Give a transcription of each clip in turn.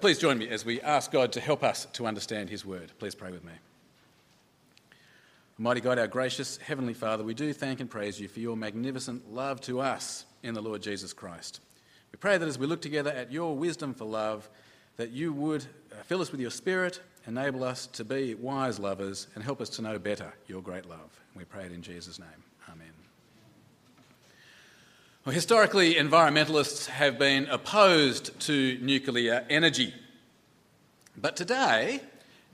Please join me as we ask God to help us to understand His word. Please pray with me. Almighty God, our gracious Heavenly Father, we do thank and praise you for your magnificent love to us in the Lord Jesus Christ. We pray that as we look together at your wisdom for love, that you would uh, fill us with your spirit, enable us to be wise lovers, and help us to know better your great love. We pray it in Jesus' name. Well, historically, environmentalists have been opposed to nuclear energy. But today,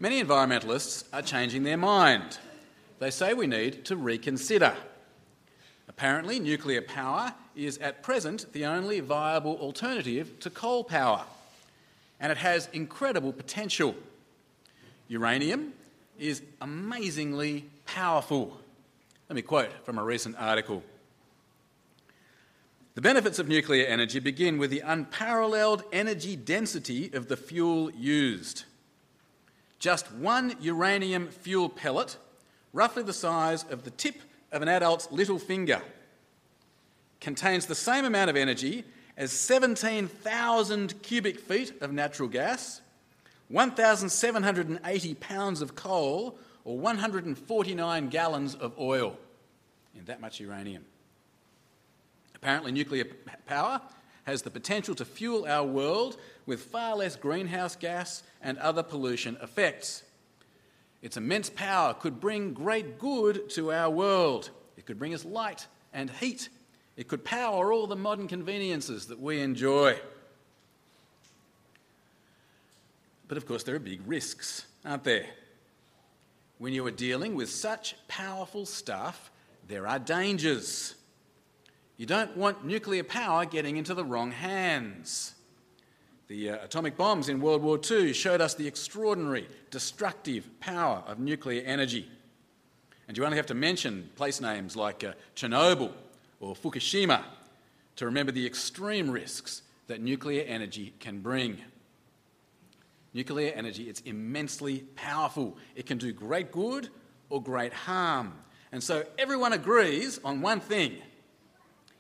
many environmentalists are changing their mind. They say we need to reconsider. Apparently, nuclear power is at present the only viable alternative to coal power, and it has incredible potential. Uranium is amazingly powerful. Let me quote from a recent article. The benefits of nuclear energy begin with the unparalleled energy density of the fuel used. Just one uranium fuel pellet, roughly the size of the tip of an adult's little finger, contains the same amount of energy as 17,000 cubic feet of natural gas, 1,780 pounds of coal, or 149 gallons of oil in that much uranium. Apparently, nuclear power has the potential to fuel our world with far less greenhouse gas and other pollution effects. Its immense power could bring great good to our world. It could bring us light and heat. It could power all the modern conveniences that we enjoy. But of course, there are big risks, aren't there? When you are dealing with such powerful stuff, there are dangers. You don't want nuclear power getting into the wrong hands. The uh, atomic bombs in World War II showed us the extraordinary destructive power of nuclear energy. And you only have to mention place names like uh, Chernobyl or Fukushima to remember the extreme risks that nuclear energy can bring. Nuclear energy, it's immensely powerful. It can do great good or great harm. And so everyone agrees on one thing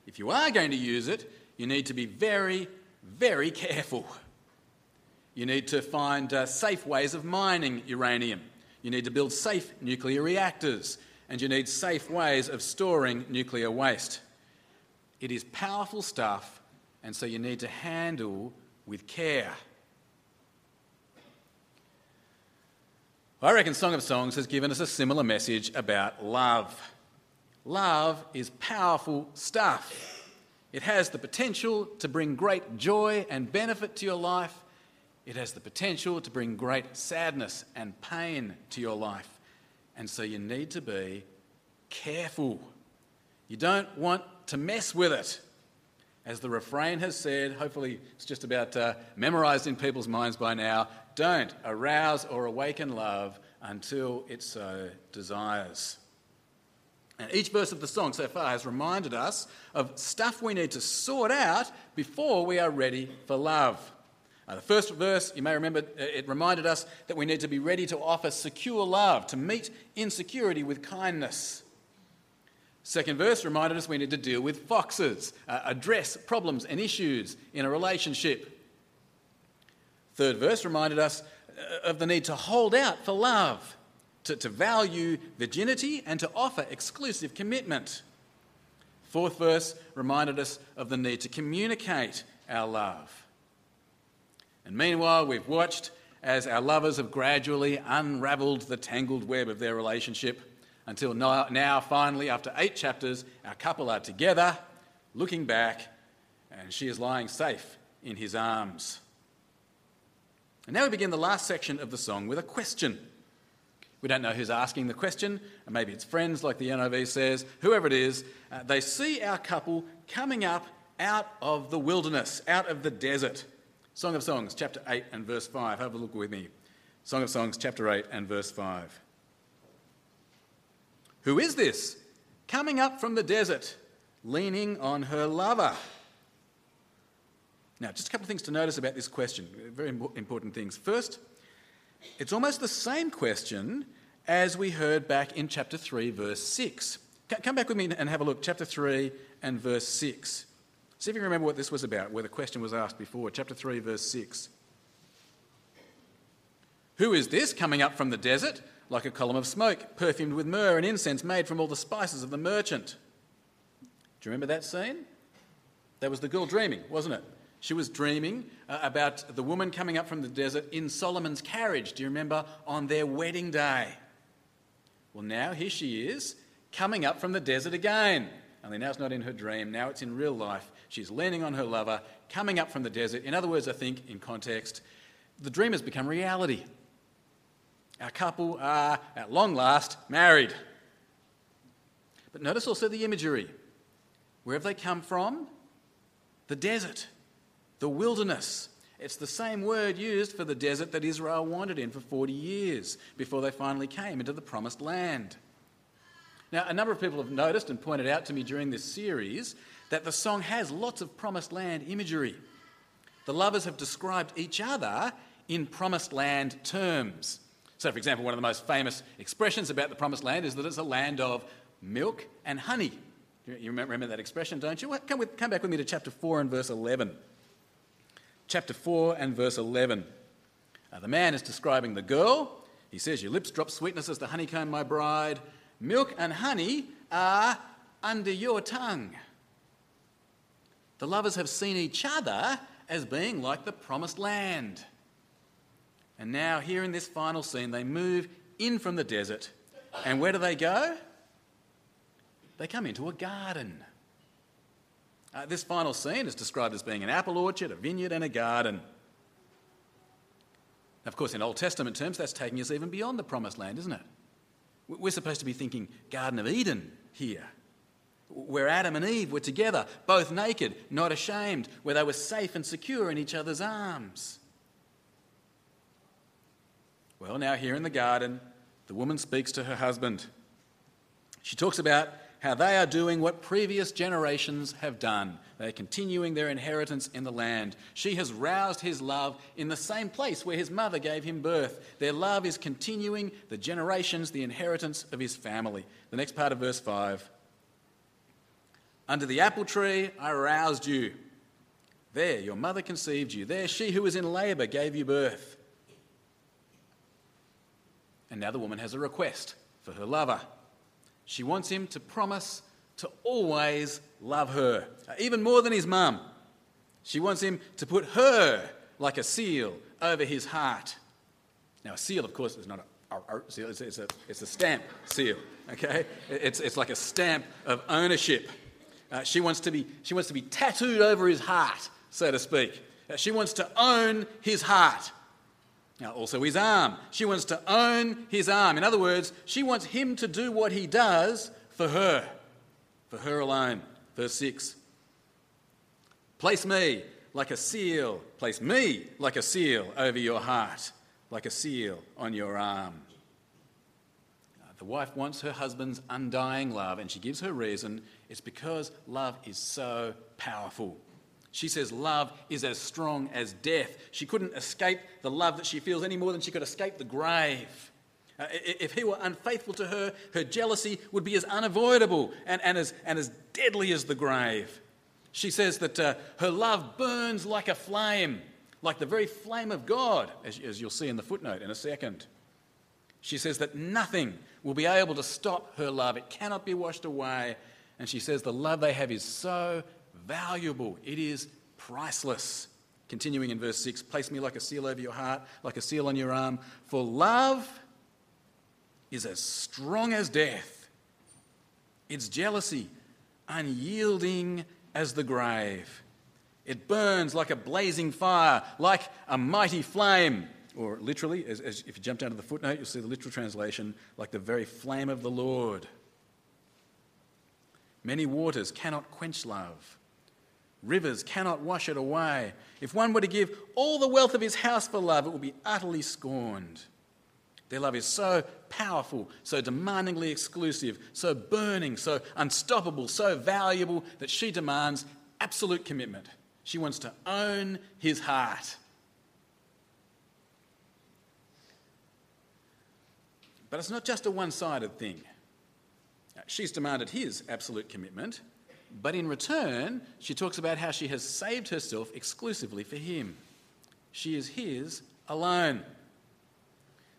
if you are going to use it, you need to be very, very careful. You need to find uh, safe ways of mining uranium. You need to build safe nuclear reactors. And you need safe ways of storing nuclear waste. It is powerful stuff, and so you need to handle with care. I reckon Song of Songs has given us a similar message about love. Love is powerful stuff. It has the potential to bring great joy and benefit to your life. It has the potential to bring great sadness and pain to your life. And so you need to be careful. You don't want to mess with it. As the refrain has said, hopefully it's just about uh, memorized in people's minds by now don't arouse or awaken love until it so desires. And each verse of the song so far has reminded us of stuff we need to sort out before we are ready for love. Uh, the first verse, you may remember, uh, it reminded us that we need to be ready to offer secure love, to meet insecurity with kindness. Second verse reminded us we need to deal with foxes, uh, address problems and issues in a relationship. Third verse reminded us uh, of the need to hold out for love to, to value virginity and to offer exclusive commitment. Fourth verse reminded us of the need to communicate our love. And meanwhile, we've watched as our lovers have gradually unravelled the tangled web of their relationship until now, finally, after eight chapters, our couple are together, looking back, and she is lying safe in his arms. And now we begin the last section of the song with a question. We don't know who's asking the question. And maybe it's friends, like the NIV says. Whoever it is, uh, they see our couple coming up out of the wilderness, out of the desert. Song of Songs, chapter 8 and verse 5. Have a look with me. Song of Songs, chapter 8 and verse 5. Who is this? Coming up from the desert, leaning on her lover. Now, just a couple of things to notice about this question, very important things. First, it's almost the same question as we heard back in chapter 3, verse 6. Come back with me and have a look, chapter 3 and verse 6. See if you remember what this was about, where the question was asked before. Chapter 3, verse 6. Who is this coming up from the desert like a column of smoke, perfumed with myrrh and incense made from all the spices of the merchant? Do you remember that scene? That was the girl dreaming, wasn't it? She was dreaming uh, about the woman coming up from the desert in Solomon's carriage. Do you remember? On their wedding day. Well, now here she is coming up from the desert again. Only now it's not in her dream, now it's in real life. She's leaning on her lover, coming up from the desert. In other words, I think, in context, the dream has become reality. Our couple are, at long last, married. But notice also the imagery. Where have they come from? The desert, the wilderness. It's the same word used for the desert that Israel wandered in for 40 years before they finally came into the promised land. Now, a number of people have noticed and pointed out to me during this series that the song has lots of promised land imagery. The lovers have described each other in promised land terms. So, for example, one of the most famous expressions about the promised land is that it's a land of milk and honey. You remember that expression, don't you? Come, with, come back with me to chapter 4 and verse 11. Chapter 4 and verse 11. Uh, the man is describing the girl. He says, Your lips drop sweetness as the honeycomb, my bride. Milk and honey are under your tongue. The lovers have seen each other as being like the promised land. And now, here in this final scene, they move in from the desert. And where do they go? They come into a garden. Uh, this final scene is described as being an apple orchard, a vineyard, and a garden. Of course, in Old Testament terms, that's taking us even beyond the promised land, isn't it? We're supposed to be thinking Garden of Eden here, where Adam and Eve were together, both naked, not ashamed, where they were safe and secure in each other's arms. Well, now here in the garden, the woman speaks to her husband. She talks about how they are doing what previous generations have done. They're continuing their inheritance in the land. She has roused his love in the same place where his mother gave him birth. Their love is continuing the generations, the inheritance of his family. The next part of verse 5 Under the apple tree I roused you. There your mother conceived you. There she who was in labour gave you birth. And now the woman has a request for her lover. She wants him to promise to always love her, even more than his mum. She wants him to put her like a seal over his heart. Now, a seal, of course, is not a seal, it's, it's, a, it's a stamp seal, okay? It's, it's like a stamp of ownership. Uh, she, wants to be, she wants to be tattooed over his heart, so to speak. Uh, she wants to own his heart. Now, also his arm. She wants to own his arm. In other words, she wants him to do what he does for her, for her alone. Verse 6 Place me like a seal, place me like a seal over your heart, like a seal on your arm. The wife wants her husband's undying love, and she gives her reason. It's because love is so powerful. She says love is as strong as death. She couldn't escape the love that she feels any more than she could escape the grave. Uh, if he were unfaithful to her, her jealousy would be as unavoidable and, and, as, and as deadly as the grave. She says that uh, her love burns like a flame, like the very flame of God, as, as you'll see in the footnote in a second. She says that nothing will be able to stop her love, it cannot be washed away. And she says the love they have is so valuable, it is priceless. Continuing in verse 6 Place me like a seal over your heart, like a seal on your arm, for love is as strong as death. Its jealousy, unyielding as the grave. It burns like a blazing fire, like a mighty flame. Or literally, as, as if you jump down to the footnote, you'll see the literal translation, like the very flame of the Lord. Many waters cannot quench love. Rivers cannot wash it away. If one were to give all the wealth of his house for love, it would be utterly scorned. Their love is so powerful, so demandingly exclusive, so burning, so unstoppable, so valuable that she demands absolute commitment. She wants to own his heart. But it's not just a one sided thing. She's demanded his absolute commitment, but in return, she talks about how she has saved herself exclusively for him. She is his alone.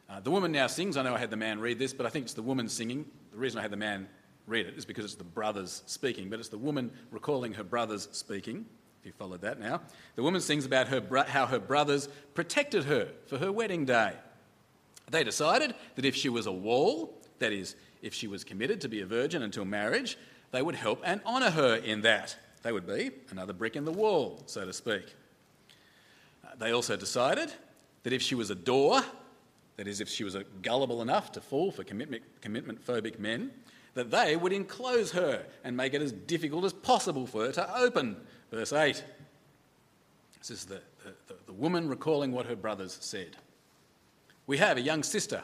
Uh, the woman now sings. I know I had the man read this, but I think it's the woman singing. The reason I had the man read it is because it's the brothers speaking, but it's the woman recalling her brothers speaking. If you followed that now, the woman sings about her bro- how her brothers protected her for her wedding day. They decided that if she was a wall, that is, if she was committed to be a virgin until marriage, they would help and honour her in that. They would be another brick in the wall, so to speak. Uh, they also decided that if she was a door, that is, if she was gullible enough to fall for commitment, phobic men, that they would enclose her and make it as difficult as possible for her to open. Verse 8. This is the, the, the woman recalling what her brothers said. We have a young sister,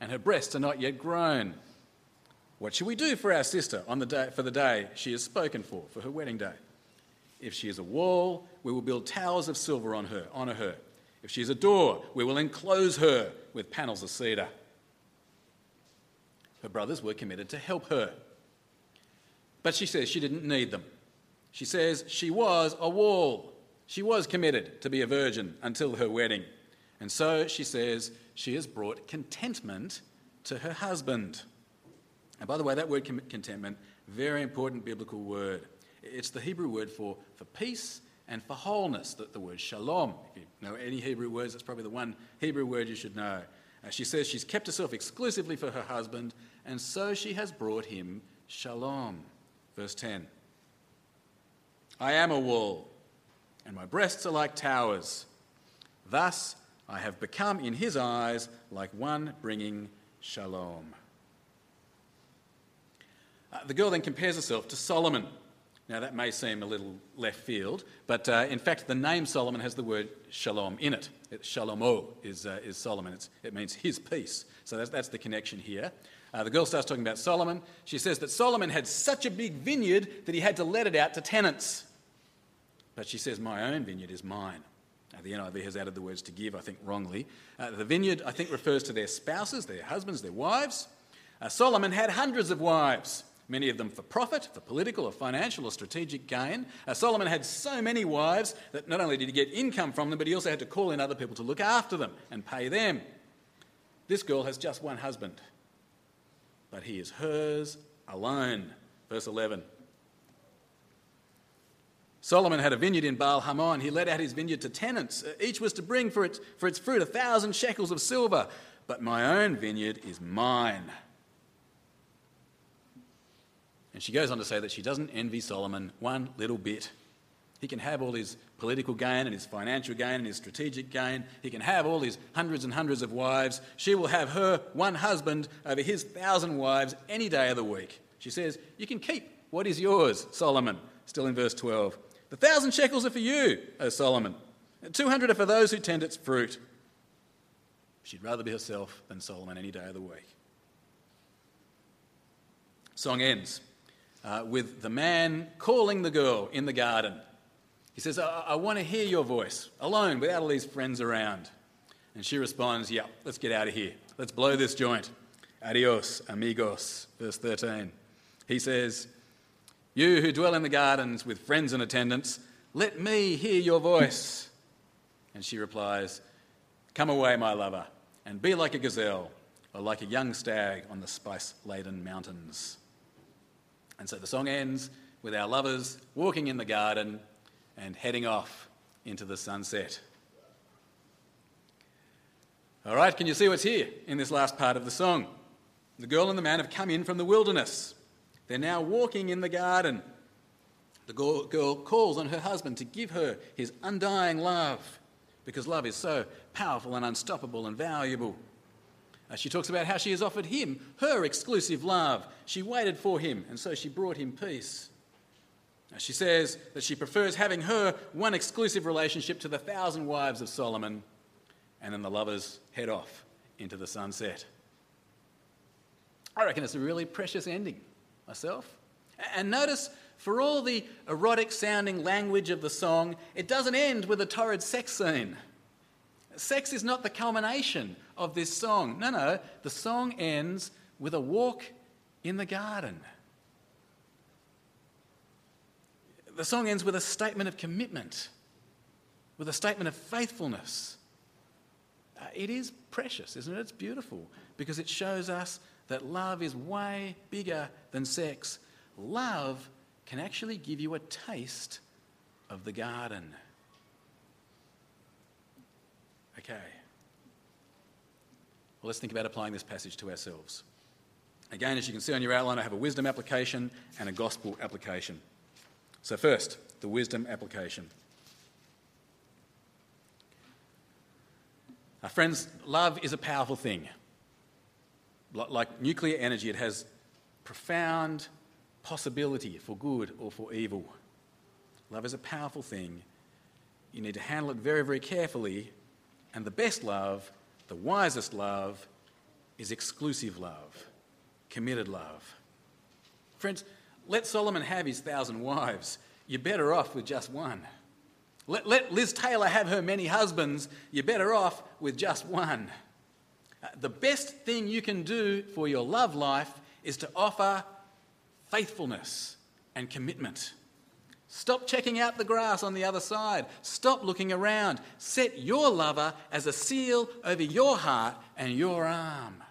and her breasts are not yet grown. What should we do for our sister on the day, for the day she is spoken for, for her wedding day? If she is a wall, we will build towers of silver on her, honour her. If she is a door, we will enclose her with panels of cedar. Her brothers were committed to help her. But she says she didn't need them. She says she was a wall. She was committed to be a virgin until her wedding. And so she says she has brought contentment to her husband. And by the way, that word contentment, very important biblical word. It's the Hebrew word for, for peace and for wholeness, the, the word shalom. If you know any Hebrew words, that's probably the one Hebrew word you should know. Uh, she says she's kept herself exclusively for her husband, and so she has brought him shalom. Verse 10 I am a wall, and my breasts are like towers. Thus I have become in his eyes like one bringing shalom. Uh, the girl then compares herself to Solomon. Now, that may seem a little left field, but uh, in fact, the name Solomon has the word shalom in it. it Shalomo is, uh, is Solomon, it's, it means his peace. So that's, that's the connection here. Uh, the girl starts talking about Solomon. She says that Solomon had such a big vineyard that he had to let it out to tenants. But she says, My own vineyard is mine. Uh, the NIV has added the words to give, I think wrongly. Uh, the vineyard, I think, refers to their spouses, their husbands, their wives. Uh, Solomon had hundreds of wives many of them for profit, for political or financial or strategic gain. Uh, Solomon had so many wives that not only did he get income from them, but he also had to call in other people to look after them and pay them. This girl has just one husband, but he is hers alone. Verse 11. Solomon had a vineyard in Baal Hamon. He let out his vineyard to tenants. Uh, each was to bring for its, for its fruit a thousand shekels of silver. But my own vineyard is mine and she goes on to say that she doesn't envy Solomon one little bit. He can have all his political gain and his financial gain and his strategic gain. He can have all his hundreds and hundreds of wives. She will have her one husband over his thousand wives any day of the week. She says, You can keep what is yours, Solomon. Still in verse 12. The thousand shekels are for you, O Solomon. 200 are for those who tend its fruit. She'd rather be herself than Solomon any day of the week. Song ends uh, with the man calling the girl in the garden. He says, I, I want to hear your voice, alone, without all these friends around. And she responds, Yeah, let's get out of here. Let's blow this joint. Adios, amigos. Verse 13. He says, You who dwell in the gardens with friends and attendants, let me hear your voice. And she replies, Come away, my lover, and be like a gazelle or like a young stag on the spice laden mountains. And so the song ends with our lovers walking in the garden and heading off into the sunset. All right, can you see what's here in this last part of the song? The girl and the man have come in from the wilderness. They're now walking in the garden. The girl calls on her husband to give her his undying love because love is so powerful and unstoppable and valuable. Uh, she talks about how she has offered him her exclusive love. She waited for him, and so she brought him peace. Uh, she says that she prefers having her one exclusive relationship to the thousand wives of Solomon, and then the lovers head off into the sunset. I reckon it's a really precious ending, myself. And notice, for all the erotic sounding language of the song, it doesn't end with a torrid sex scene. Sex is not the culmination of this song. No, no, the song ends with a walk in the garden. The song ends with a statement of commitment, with a statement of faithfulness. Uh, it is precious, isn't it? It's beautiful because it shows us that love is way bigger than sex. Love can actually give you a taste of the garden. Okay. Well, let's think about applying this passage to ourselves. Again, as you can see on your outline, I have a wisdom application and a gospel application. So, first, the wisdom application. Our friends, love is a powerful thing. Like nuclear energy, it has profound possibility for good or for evil. Love is a powerful thing. You need to handle it very, very carefully. And the best love, the wisest love, is exclusive love, committed love. Friends, let Solomon have his thousand wives. You're better off with just one. Let, let Liz Taylor have her many husbands. You're better off with just one. Uh, the best thing you can do for your love life is to offer faithfulness and commitment. Stop checking out the grass on the other side. Stop looking around. Set your lover as a seal over your heart and your arm.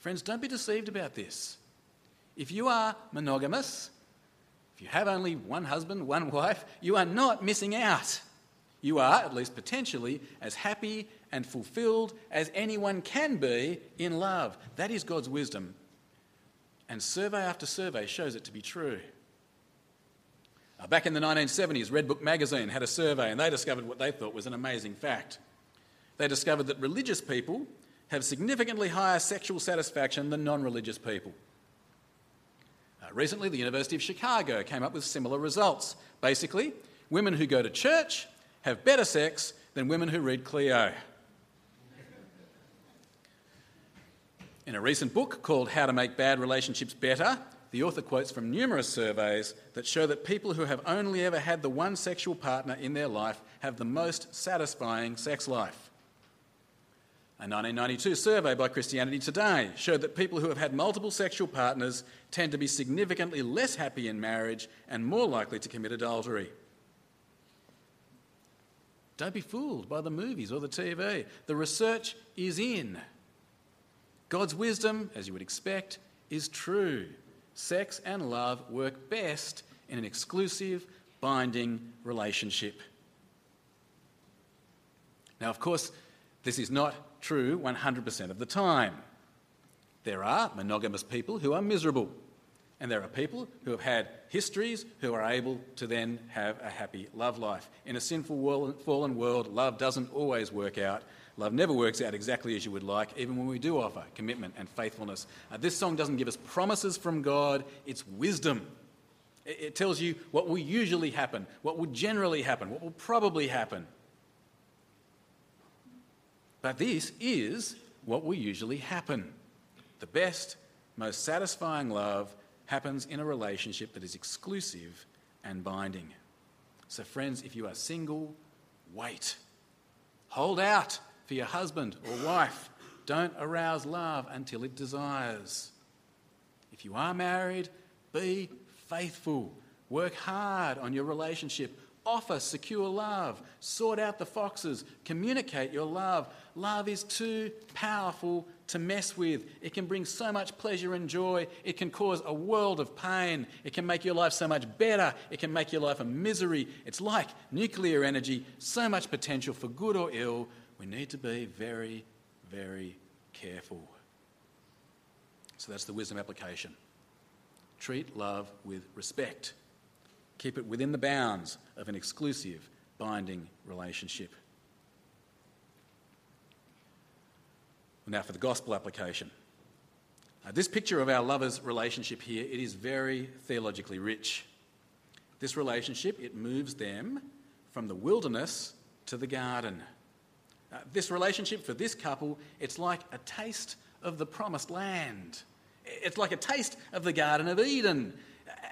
Friends, don't be deceived about this. If you are monogamous, if you have only one husband, one wife, you are not missing out. You are, at least potentially, as happy and fulfilled as anyone can be in love. That is God's wisdom. And survey after survey shows it to be true. Uh, back in the 1970s, Redbook magazine had a survey and they discovered what they thought was an amazing fact. They discovered that religious people have significantly higher sexual satisfaction than non religious people. Uh, recently, the University of Chicago came up with similar results. Basically, women who go to church have better sex than women who read Cleo. In a recent book called How to Make Bad Relationships Better, the author quotes from numerous surveys that show that people who have only ever had the one sexual partner in their life have the most satisfying sex life. A 1992 survey by Christianity Today showed that people who have had multiple sexual partners tend to be significantly less happy in marriage and more likely to commit adultery. Don't be fooled by the movies or the TV. The research is in. God's wisdom, as you would expect, is true. Sex and love work best in an exclusive, binding relationship. Now, of course, this is not true 100% of the time. There are monogamous people who are miserable, and there are people who have had histories who are able to then have a happy love life. In a sinful, world, fallen world, love doesn't always work out. Love never works out exactly as you would like, even when we do offer commitment and faithfulness. Uh, this song doesn't give us promises from God, it's wisdom. It, it tells you what will usually happen, what will generally happen, what will probably happen. But this is what will usually happen. The best, most satisfying love happens in a relationship that is exclusive and binding. So, friends, if you are single, wait. Hold out for your husband or wife. Don't arouse love until it desires. If you are married, be faithful. Work hard on your relationship. Offer secure love. Sort out the foxes. Communicate your love. Love is too powerful to mess with. It can bring so much pleasure and joy. It can cause a world of pain. It can make your life so much better. It can make your life a misery. It's like nuclear energy, so much potential for good or ill. We need to be very, very careful. So that's the wisdom application. Treat love with respect. Keep it within the bounds of an exclusive, binding relationship. Now for the gospel application. Uh, this picture of our lovers' relationship here, it is very theologically rich. This relationship, it moves them from the wilderness to the garden. Uh, this relationship for this couple, it's like a taste of the promised land. It's like a taste of the Garden of Eden.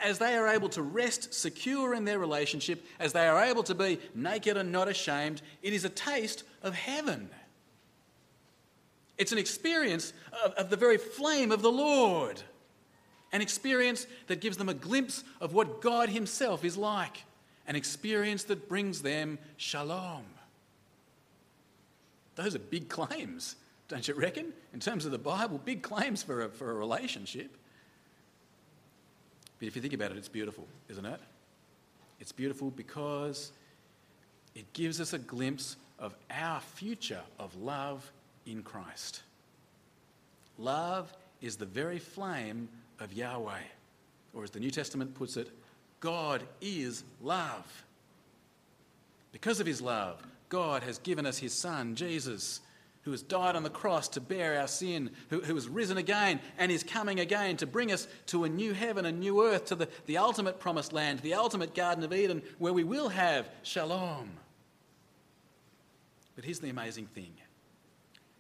As they are able to rest secure in their relationship, as they are able to be naked and not ashamed, it is a taste of heaven. It's an experience of, of, the very flame of the Lord, an experience that gives them a glimpse of what God Himself is like, an experience that brings them shalom. Those are big claims, don't you reckon? In terms of the Bible, big claims for a, for a relationship. But if you think about it, it's beautiful, isn't it? It's beautiful because it gives us a glimpse of our future of love in Christ. Love is the very flame of Yahweh. Or as the New Testament puts it, God is love. Because of his love, God has given us his Son, Jesus, who has died on the cross to bear our sin, who, who has risen again and is coming again to bring us to a new heaven, a new earth, to the, the ultimate promised land, the ultimate Garden of Eden, where we will have shalom. But here's the amazing thing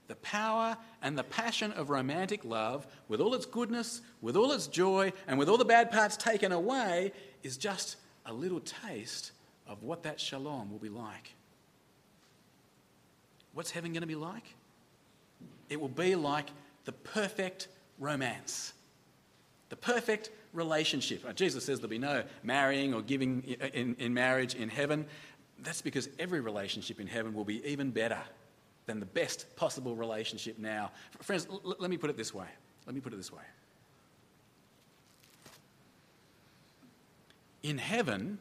the power and the passion of romantic love, with all its goodness, with all its joy, and with all the bad parts taken away, is just a little taste of what that shalom will be like. What's heaven going to be like? It will be like the perfect romance, the perfect relationship. Uh, Jesus says there'll be no marrying or giving in, in marriage in heaven. That's because every relationship in heaven will be even better than the best possible relationship now. Friends, l- let me put it this way. Let me put it this way. In heaven,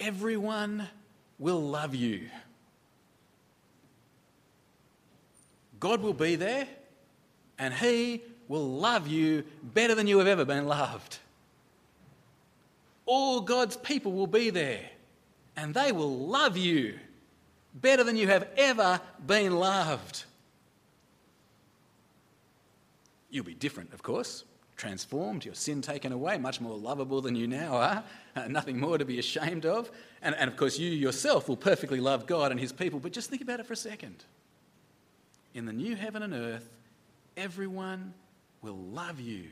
everyone will love you. God will be there and He will love you better than you have ever been loved. All God's people will be there and they will love you better than you have ever been loved. You'll be different, of course, transformed, your sin taken away, much more lovable than you now are, uh, nothing more to be ashamed of. And, and of course, you yourself will perfectly love God and His people. But just think about it for a second. In the new heaven and earth, everyone will love you.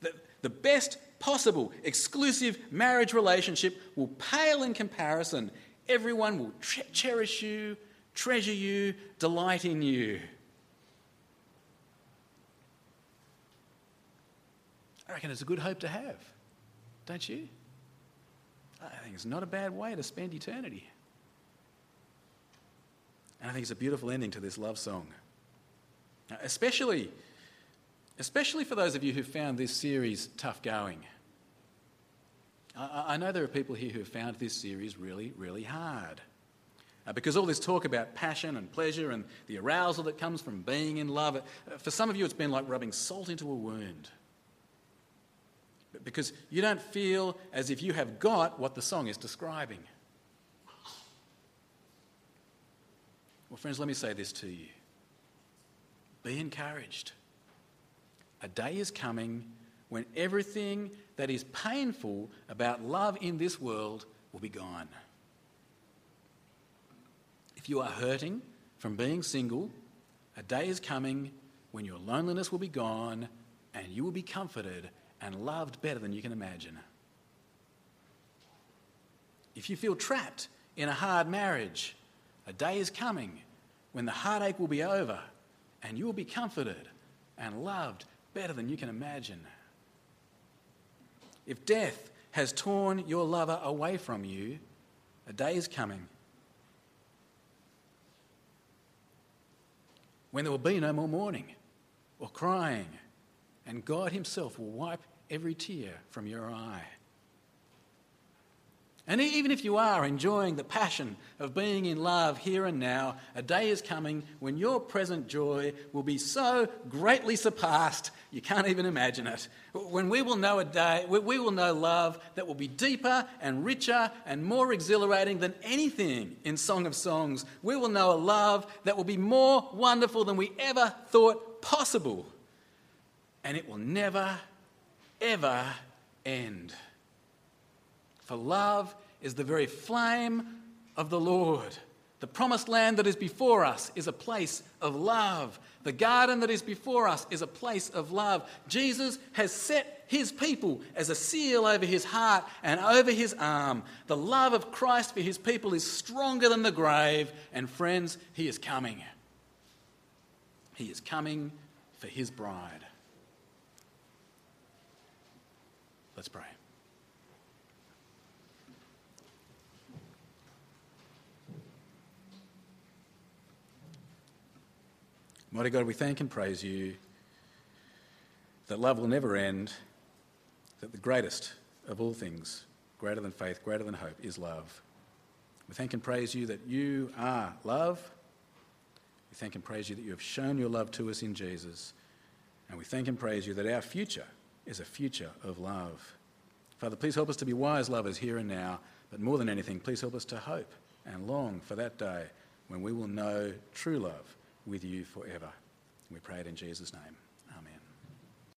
The, the best possible exclusive marriage relationship will pale in comparison Everyone will tre- cherish you, treasure you, delight in you. I reckon it's a good hope to have, don't you? I think it's not a bad way to spend eternity. And I think it's a beautiful ending to this love song. Especially, especially for those of you who found this series tough going. I, know there are people here who have found this series really, really hard. Uh, because all this talk about passion and pleasure and the arousal that comes from being in love, uh, for some of you it's been like rubbing salt into a wound. Because you don't feel as if you have got what the song is describing. Well, friends, let me say this to you be encouraged. A day is coming when everything that is painful about love in this world will be gone. If you are hurting from being single, a day is coming when your loneliness will be gone and you will be comforted and loved better than you can imagine. If you feel trapped in a hard marriage, a day is coming when the heartache will be over and you will be comforted and loved better than you can imagine. If death has torn your lover away from you, a day is coming when there will be no more mourning or crying, and God Himself will wipe every tear from your eye. And even if you are enjoying the passion of being in love here and now, a day is coming when your present joy will be so greatly surpassed you can't even imagine it. When we will know a day, we will know love that will be deeper and richer and more exhilarating than anything in Song of Songs. We will know a love that will be more wonderful than we ever thought possible. And it will never, ever end. For love is the very flame of the Lord. The promised land that is before us is a place of love. The garden that is before us is a place of love. Jesus has set his people as a seal over his heart and over his arm. The love of Christ for his people is stronger than the grave. And friends, he is coming. He is coming for his bride. Let's pray. Mighty God, we thank and praise you that love will never end, that the greatest of all things, greater than faith, greater than hope, is love. We thank and praise you that you are love. We thank and praise you that you have shown your love to us in Jesus. And we thank and praise you that our future is a future of love. Father, please help us to be wise lovers here and now, but more than anything, please help us to hope and long for that day when we will know true love with you forever. We pray it in Jesus' name.